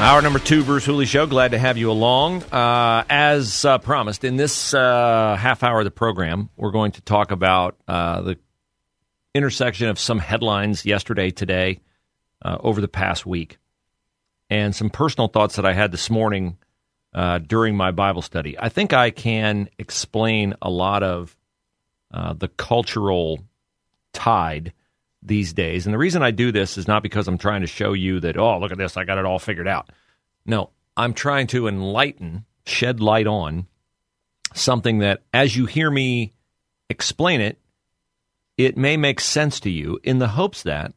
Hour number two, Bruce Hooley Show. Glad to have you along. Uh, as uh, promised, in this uh, half hour of the program, we're going to talk about uh, the intersection of some headlines yesterday, today, uh, over the past week, and some personal thoughts that I had this morning uh, during my Bible study. I think I can explain a lot of the cultural tide these days. And the reason I do this is not because I'm trying to show you that, oh, look at this, I got it all figured out. No, I'm trying to enlighten, shed light on something that, as you hear me explain it, it may make sense to you in the hopes that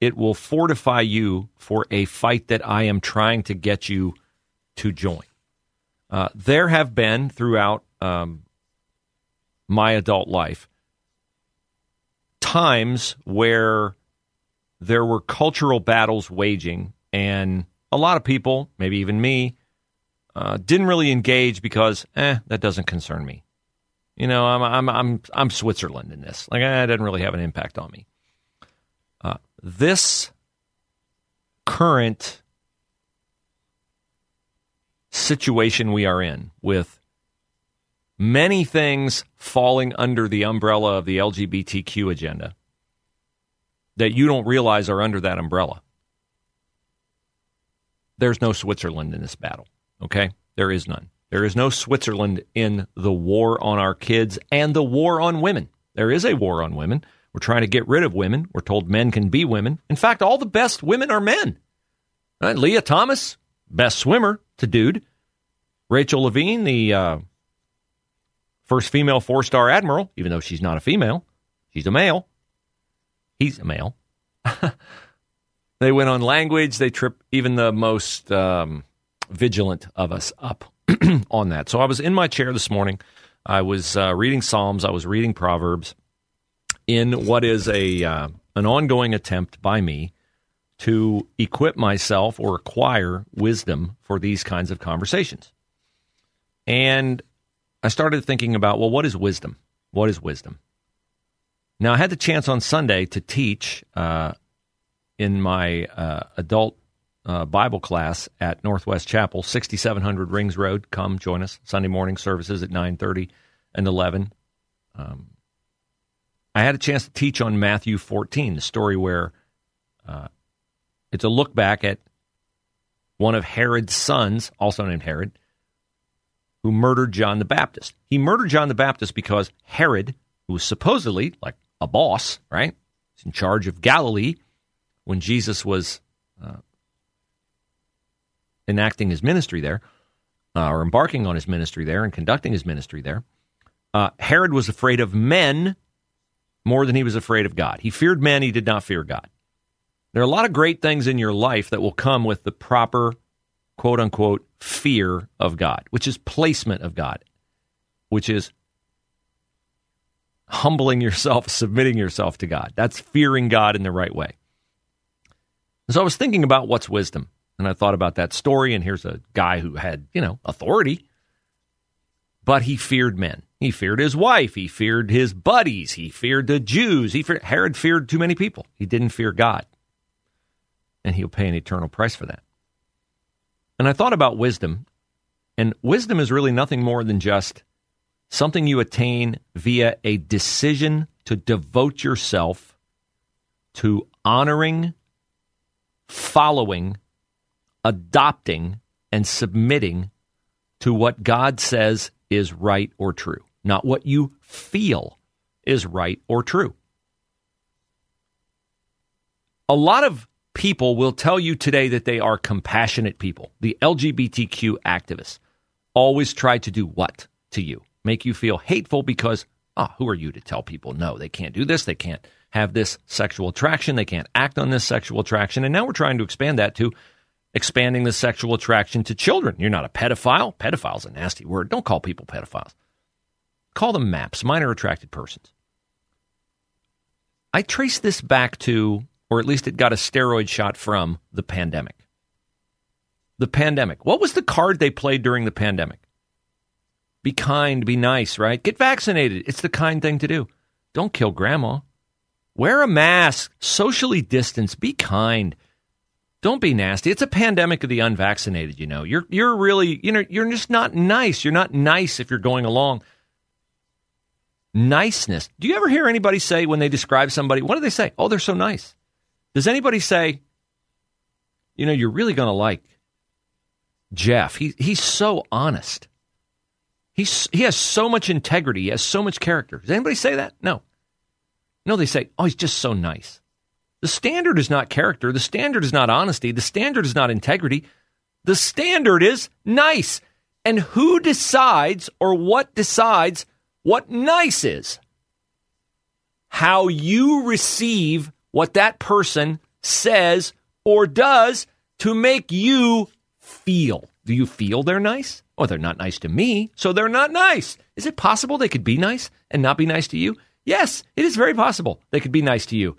it will fortify you for a fight that I am trying to get you to join. Uh, there have been throughout um, my adult life times where there were cultural battles waging, and a lot of people, maybe even me, uh, didn't really engage because, eh, that doesn't concern me. You know, I'm I'm I'm I'm Switzerland in this. Like, eh, it doesn't really have an impact on me. Uh, this current situation we are in with many things falling under the umbrella of the LGBTQ agenda that you don't realize are under that umbrella. There's no Switzerland in this battle, okay? There is none. There is no Switzerland in the war on our kids and the war on women. There is a war on women. We're trying to get rid of women. We're told men can be women. In fact, all the best women are men. Right? Lia Thomas, best swimmer to dude. Rachel Levine, the uh, First female four star admiral, even though she's not a female, she's a male. He's a male. they went on language. They trip even the most um, vigilant of us up on that. So I was in my chair this morning. I was uh, reading Psalms. I was reading Proverbs in what is a uh, an ongoing attempt by me to equip myself or acquire wisdom for these kinds of conversations. And I started thinking about, well, what is wisdom? What is wisdom? Now, I had the chance on Sunday to teach uh, in my uh, adult uh, Bible class at Northwest Chapel, 6700 Rings Road. Come join us. Sunday morning services at 9:30 and 11. Um, I had a chance to teach on Matthew 14, the story where uh, it's a look back at one of Herod's sons, also named Herod, who murdered John the Baptist. He murdered John the Baptist because Herod, who was supposedly like a boss, right? He's in charge of Galilee when Jesus was uh, enacting his ministry there, uh, or embarking on his ministry there and conducting his ministry there. Uh, Herod was afraid of men more than he was afraid of God. He feared men, he did not fear God. There are a lot of great things in your life that will come with the proper quote unquote fear of God, which is placement of God, which is humbling yourself, submitting yourself to God. That's fearing God in the right way. So I was thinking about what's wisdom. And I thought about that story, and here's a guy who had, you know, authority, but he feared men. He feared his wife. He feared his buddies. He feared the Jews. He feared, Herod feared too many people. He didn't fear God. And he'll pay an eternal price for that. And I thought about wisdom, and wisdom is really nothing more than just something you attain via a decision to devote yourself to honoring, following, adopting, and submitting to what God says is right or true, not what you feel is right or true. A lot of people will tell you today that they are compassionate people. The LGBTQ activists always try to do what to you? Make you feel hateful because Ah, who are you to tell people no, they can't do this, they can't have this sexual attraction, they can't act on this sexual attraction. And now we're trying to expand that to expanding the sexual attraction to children. You're not a pedophile. Pedophile's a nasty word. Don't call people pedophiles. Call them MAPS, minor attracted persons. I trace this back to, or at least it got a steroid shot from, the pandemic. The pandemic. What was the card they played during the pandemic? Be kind, be nice, right? Get vaccinated. It's the kind thing to do. Don't kill grandma. Wear a mask, socially distance, be kind. Don't be nasty. It's a pandemic of the unvaccinated, you know. You're you're really, you know, you're just not nice. You're not nice if you're going along. Niceness. Do you ever hear anybody say when they describe somebody, what do they say? Oh, they're so nice. Does anybody say, you know, you're really going to like Jeff? He he's so honest. He's he has so much integrity. He has so much character. Does anybody say that? No. No, they say, oh, he's just so nice. The standard is not character. The standard is not honesty. The standard is not integrity. The standard is nice. And who decides or what decides what nice is? How you receive what that person says or does to make you feel. Do you feel they're nice? Oh, they're not nice to me, so they're not nice. Is it possible they could be nice and not be nice to you? Yes, it is very possible they could be nice to you.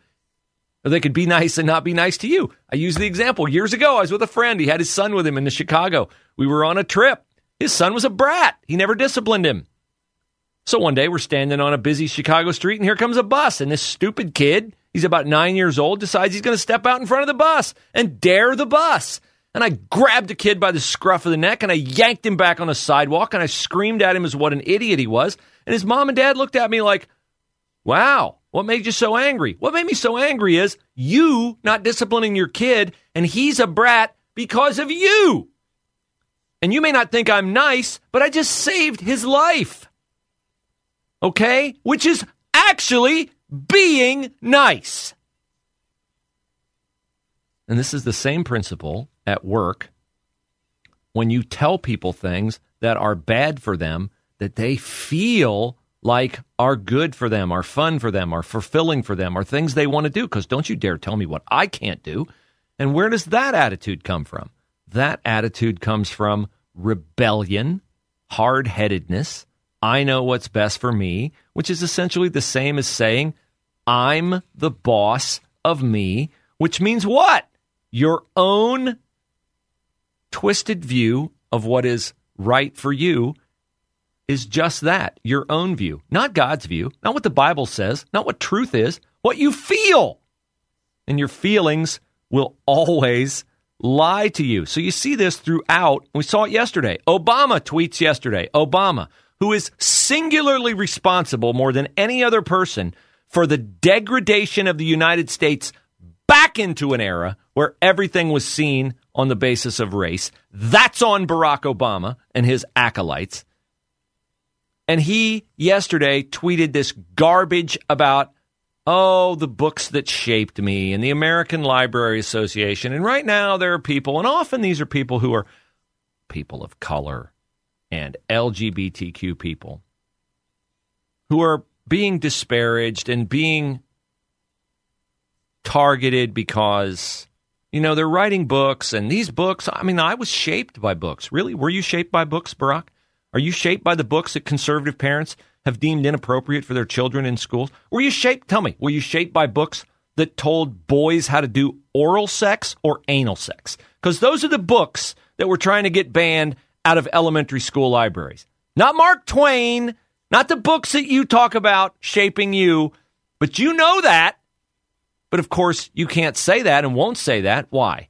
Or they could be nice and not be nice to you. I used the example years ago. I was with a friend. He had his son with him in the Chicago. We were on a trip. His son was a brat. He never disciplined him. So one day we're standing on a busy Chicago street and here comes a bus. And this stupid kid, he's about nine years old, decides he's going to step out in front of the bus and dare the bus. And I grabbed the kid by the scruff of the neck and I yanked him back on the sidewalk and I screamed at him as what an idiot he was. And his mom and dad looked at me like, wow, what made you so angry? What made me so angry is you not disciplining your kid, and he's a brat because of you. And you may not think I'm nice, but I just saved his life. Okay? Which is actually being nice. And this is the same principle at work when you tell people things that are bad for them that they feel like are good for them, are fun for them, are fulfilling for them, are things they want to do. Because don't you dare tell me what I can't do. And where does that attitude come from? That attitude comes from rebellion, hard headedness. I know what's best for me, which is essentially the same as saying, I'm the boss of me, which means what? Your own twisted view of what is right for you is just that your own view, not God's view, not what the Bible says, not what truth is, what you feel. And your feelings will always lie to you. So you see this throughout. We saw it yesterday. Obama tweets yesterday. Obama, who is singularly responsible more than any other person for the degradation of the United States back into an era where everything was seen on the basis of race. That's on Barack Obama and his acolytes. And he yesterday tweeted this garbage about, oh, the books that shaped me and the American Library Association. And right now there are people, and often these are people who are people of color and LGBTQ people who are being disparaged and being targeted because you know they're writing books and these books i mean i was shaped by books really were you shaped by books barack are you shaped by the books that conservative parents have deemed inappropriate for their children in schools? Were you shaped, tell me, were you shaped by books that told boys how to do oral sex or anal sex? Because those are the books that we're trying to get banned out of elementary school libraries. Not Mark Twain, not the books that you talk about shaping you, but you know that. But of course, you can't say that and won't say that. Why?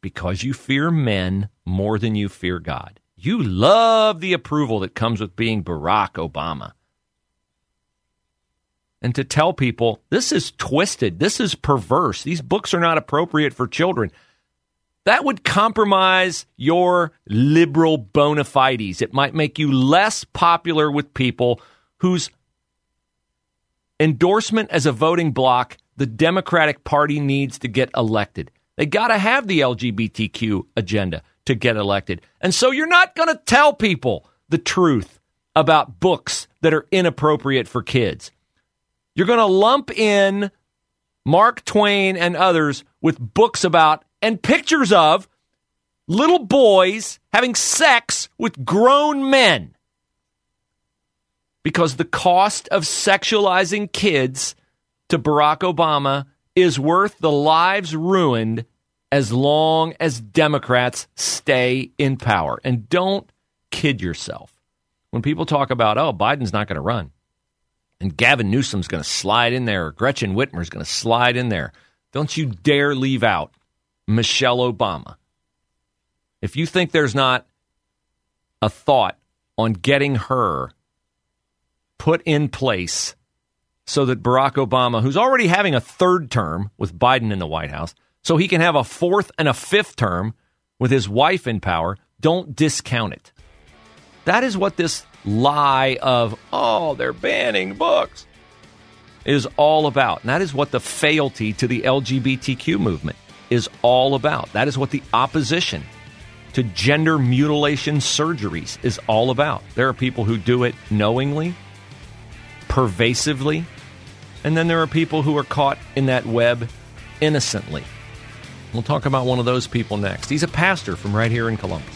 Because you fear men more than you fear God. You love the approval that comes with being Barack Obama. And to tell people this is twisted, this is perverse, these books are not appropriate for children, that would compromise your liberal bona fides. It might make you less popular with people whose endorsement as a voting bloc the Democratic Party needs to get elected. They got to have the LGBTQ agenda to get elected. And so you're not going to tell people the truth about books that are inappropriate for kids. You're going to lump in Mark Twain and others with books about and pictures of little boys having sex with grown men. Because the cost of sexualizing kids to Barack Obama is worth the lives ruined as long as Democrats stay in power. And don't kid yourself. When people talk about, oh, Biden's not going to run, and Gavin Newsom's going to slide in there, or Gretchen Whitmer's going to slide in there, don't you dare leave out Michelle Obama. If you think there's not a thought on getting her put in place so that Barack Obama, who's already having a third term with Biden in the White House, so he can have a fourth and a fifth term with his wife in power, don't discount it. That is what this lie of, oh, they're banning books, is all about. And that is what the fealty to the LGBTQ movement is all about. That is what the opposition to gender mutilation surgeries is all about. There are people who do it knowingly, pervasively, and then there are people who are caught in that web innocently. We'll talk about one of those people next. He's a pastor from right here in Columbus.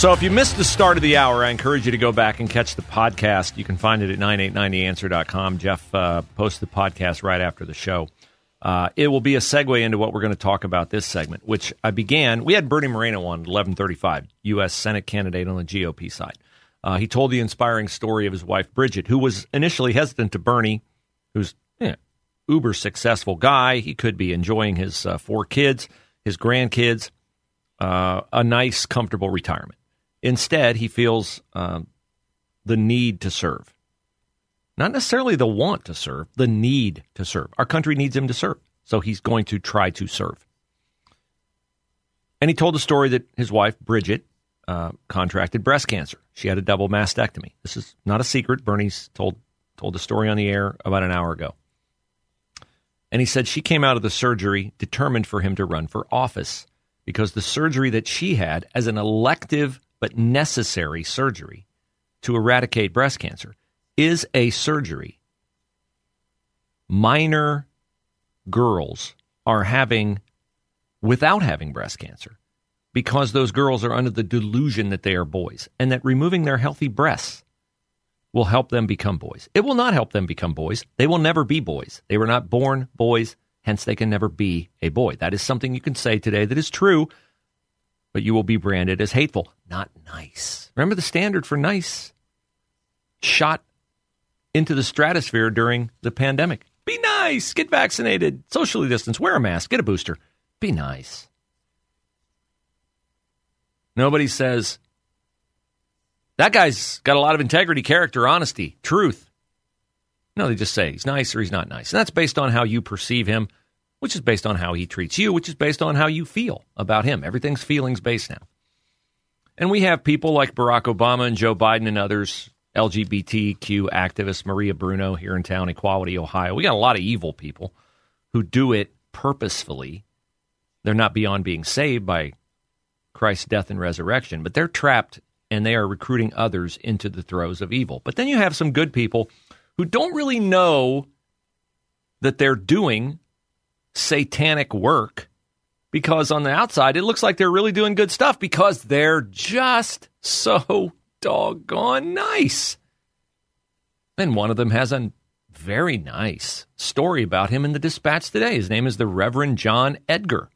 So if you missed the start of the hour, I encourage you to go back and catch the podcast. You can find it at 989theanswer.com. Jeff uh, posts the podcast right after the show. Uh, it will be a segue into what we're going to talk about this segment, which I began. We had Bernie Moreno on 1135, U.S. Senate candidate on the GOP side. Uh, he told the inspiring story of his wife, Bridget, who was initially hesitant to Bernie, who's you uber successful guy. He could be enjoying his uh, four kids, his grandkids, uh, a nice, comfortable retirement. Instead, he feels um, the need to serve. Not necessarily the want to serve, the need to serve. Our country needs him to serve. So he's going to try to serve. And he told the story that his wife, Bridget, uh, contracted breast cancer. She had a double mastectomy. This is not a secret. Bernie's told told the story on the air about an hour ago. And he said she came out of the surgery determined for him to run for office because the surgery that she had as an elective but necessary surgery to eradicate breast cancer is a surgery minor girls are having without having breast cancer because those girls are under the delusion that they are boys and that removing their healthy breasts will help them become boys. It will not help them become boys. They will never be boys. They were not born boys, hence they can never be a boy. That is something you can say today that is true but you will be branded as hateful, not nice. Remember the standard for nice shot into the stratosphere during the pandemic. Be nice, get vaccinated, socially distance, wear a mask, get a booster. Be nice. Nobody says, that guy's got a lot of integrity, character, honesty, truth. No, they just say he's nice or he's not nice. And that's based on how you perceive him which is based on how he treats you, which is based on how you feel about him. Everything's feelings based now. And we have people like Barack Obama and Joe Biden and others, LGBTQ activists, Maria Bruno here in town, Equality, Ohio. We got a lot of evil people who do it purposefully. They're not beyond being saved by Christ's death and resurrection, but they're trapped and they are recruiting others into the throes of evil. But then you have some good people who don't really know that they're doing satanic work because on the outside it looks like they're really doing good stuff because they're just so doggone nice. And one of them has a very nice story about him in the dispatch today. His name is the Reverend John Edgar.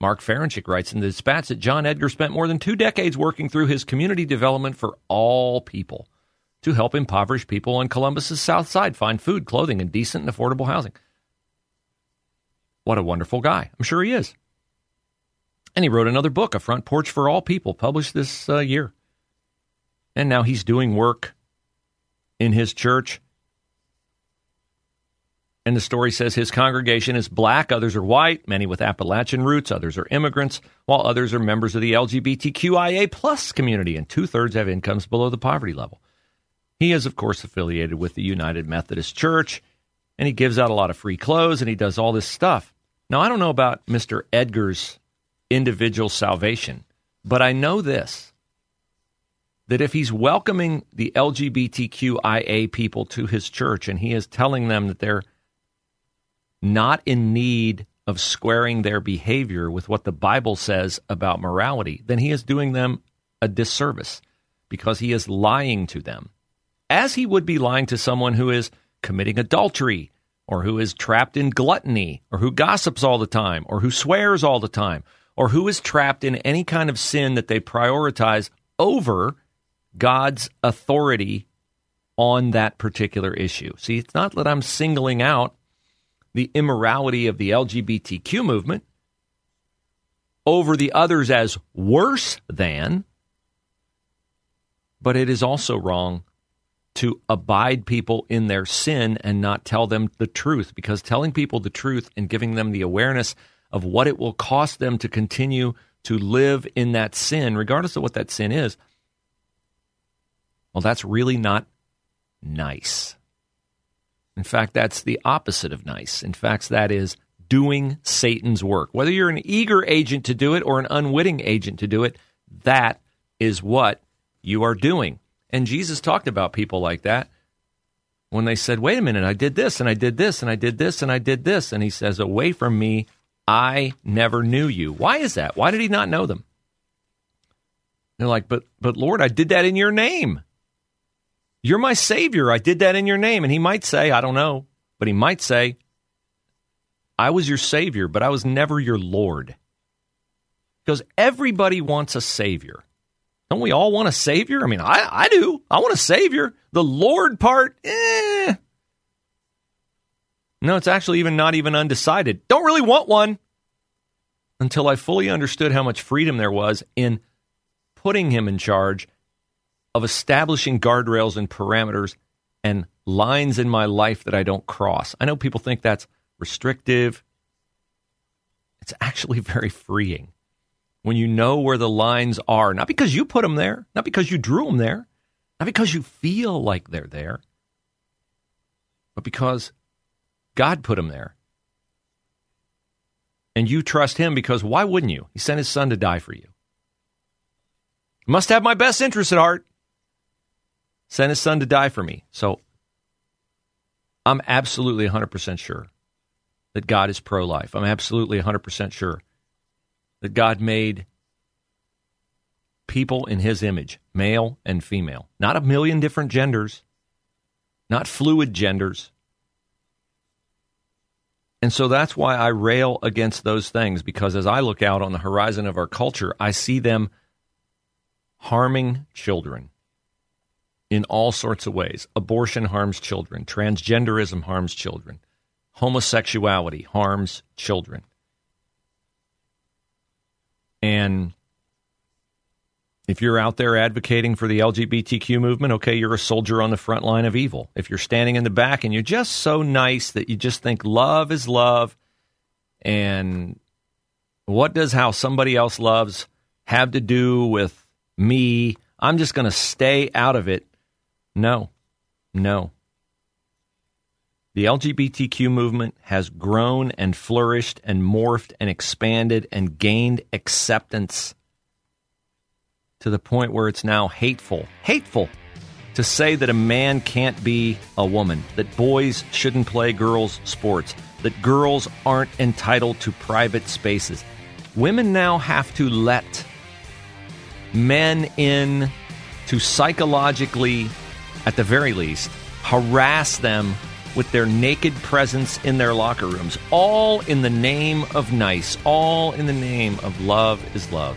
Mark Ferenchik writes in the dispatch that John Edgar spent more than two decades working through his community development for all people to help impoverished people on Columbus's south side find food, clothing, and decent and affordable housing. What a wonderful guy. I'm sure he is. And he wrote another book, A Front Porch for All People, published this uh, year. And now he's doing work in his church. And the story says his congregation is black, others are white, many with Appalachian roots, others are immigrants, while others are members of the LGBTQIA plus community, and two thirds have incomes below the poverty level. He is, of course, affiliated with the United Methodist Church, and he gives out a lot of free clothes and he does all this stuff. Now, I don't know about Mr. Edgar's individual salvation, but I know this that if he's welcoming the LGBTQIA people to his church and he is telling them that they're not in need of squaring their behavior with what the Bible says about morality, then he is doing them a disservice because he is lying to them, as he would be lying to someone who is committing adultery or who is trapped in gluttony or who gossips all the time or who swears all the time or who is trapped in any kind of sin that they prioritize over God's authority on that particular issue. See, it's not that I'm singling out the immorality of the LGBTQ movement over the others as worse than, but it is also wrong to abide people in their sin and not tell them the truth because telling people the truth and giving them the awareness of what it will cost them to continue to live in that sin, regardless of what that sin is, well, that's really not nice. In fact, that's the opposite of nice. In fact, that is doing Satan's work. Whether you're an eager agent to do it or an unwitting agent to do it, that is what you are doing. And Jesus talked about people like that when they said, Wait a minute, I did this and I did this and I did this and I did this. And he says, Away from me, I never knew you. Why is that? Why did he not know them? They're like, But but Lord, I did that in your name. You're my Savior. I did that in your name. And he might say, I don't know, but he might say, I was your Savior, but I was never your Lord. Because everybody wants a Savior. Don't we all want a Savior? I mean, I, I do. I want a Savior. The Lord part, eh. No, it's actually even not even undecided. Don't really want one until I fully understood how much freedom there was in putting him in charge of establishing guardrails and parameters and lines in my life that I don't cross. I know people think that's restrictive. It's actually very freeing when you know where the lines are, not because you put them there, not because you drew them there, not because you feel like they're there, but because God put them there. And you trust Him because why wouldn't you? He sent His Son to die for you. Must have my best interest at heart sent his son to die for me. So I'm absolutely 100% sure that God is pro life. I'm absolutely 100% sure that God made people in his image, male and female, not a million different genders, not fluid genders. And so that's why I rail against those things because as I look out on the horizon of our culture, I see them harming children in all sorts of ways. Abortion harms children, transgenderism harms children, homosexuality harms children. And if you're out there advocating for the LGBTQ movement, okay, you're a soldier on the front line of evil. If you're standing in the back and you're just so nice that you just think love is love and what does how somebody else loves have to do with me? I'm just going to stay out of it no, no. The LGBTQ movement has grown and flourished and morphed and expanded and gained acceptance to the point where it's now hateful. Hateful to say that a man can't be a woman, that boys shouldn't play girls' sports, that girls aren't entitled to private spaces. Women now have to let men in to psychologically at the very least, harass them with their naked presence in their locker rooms, all in the name of nice, all in the name of love is love.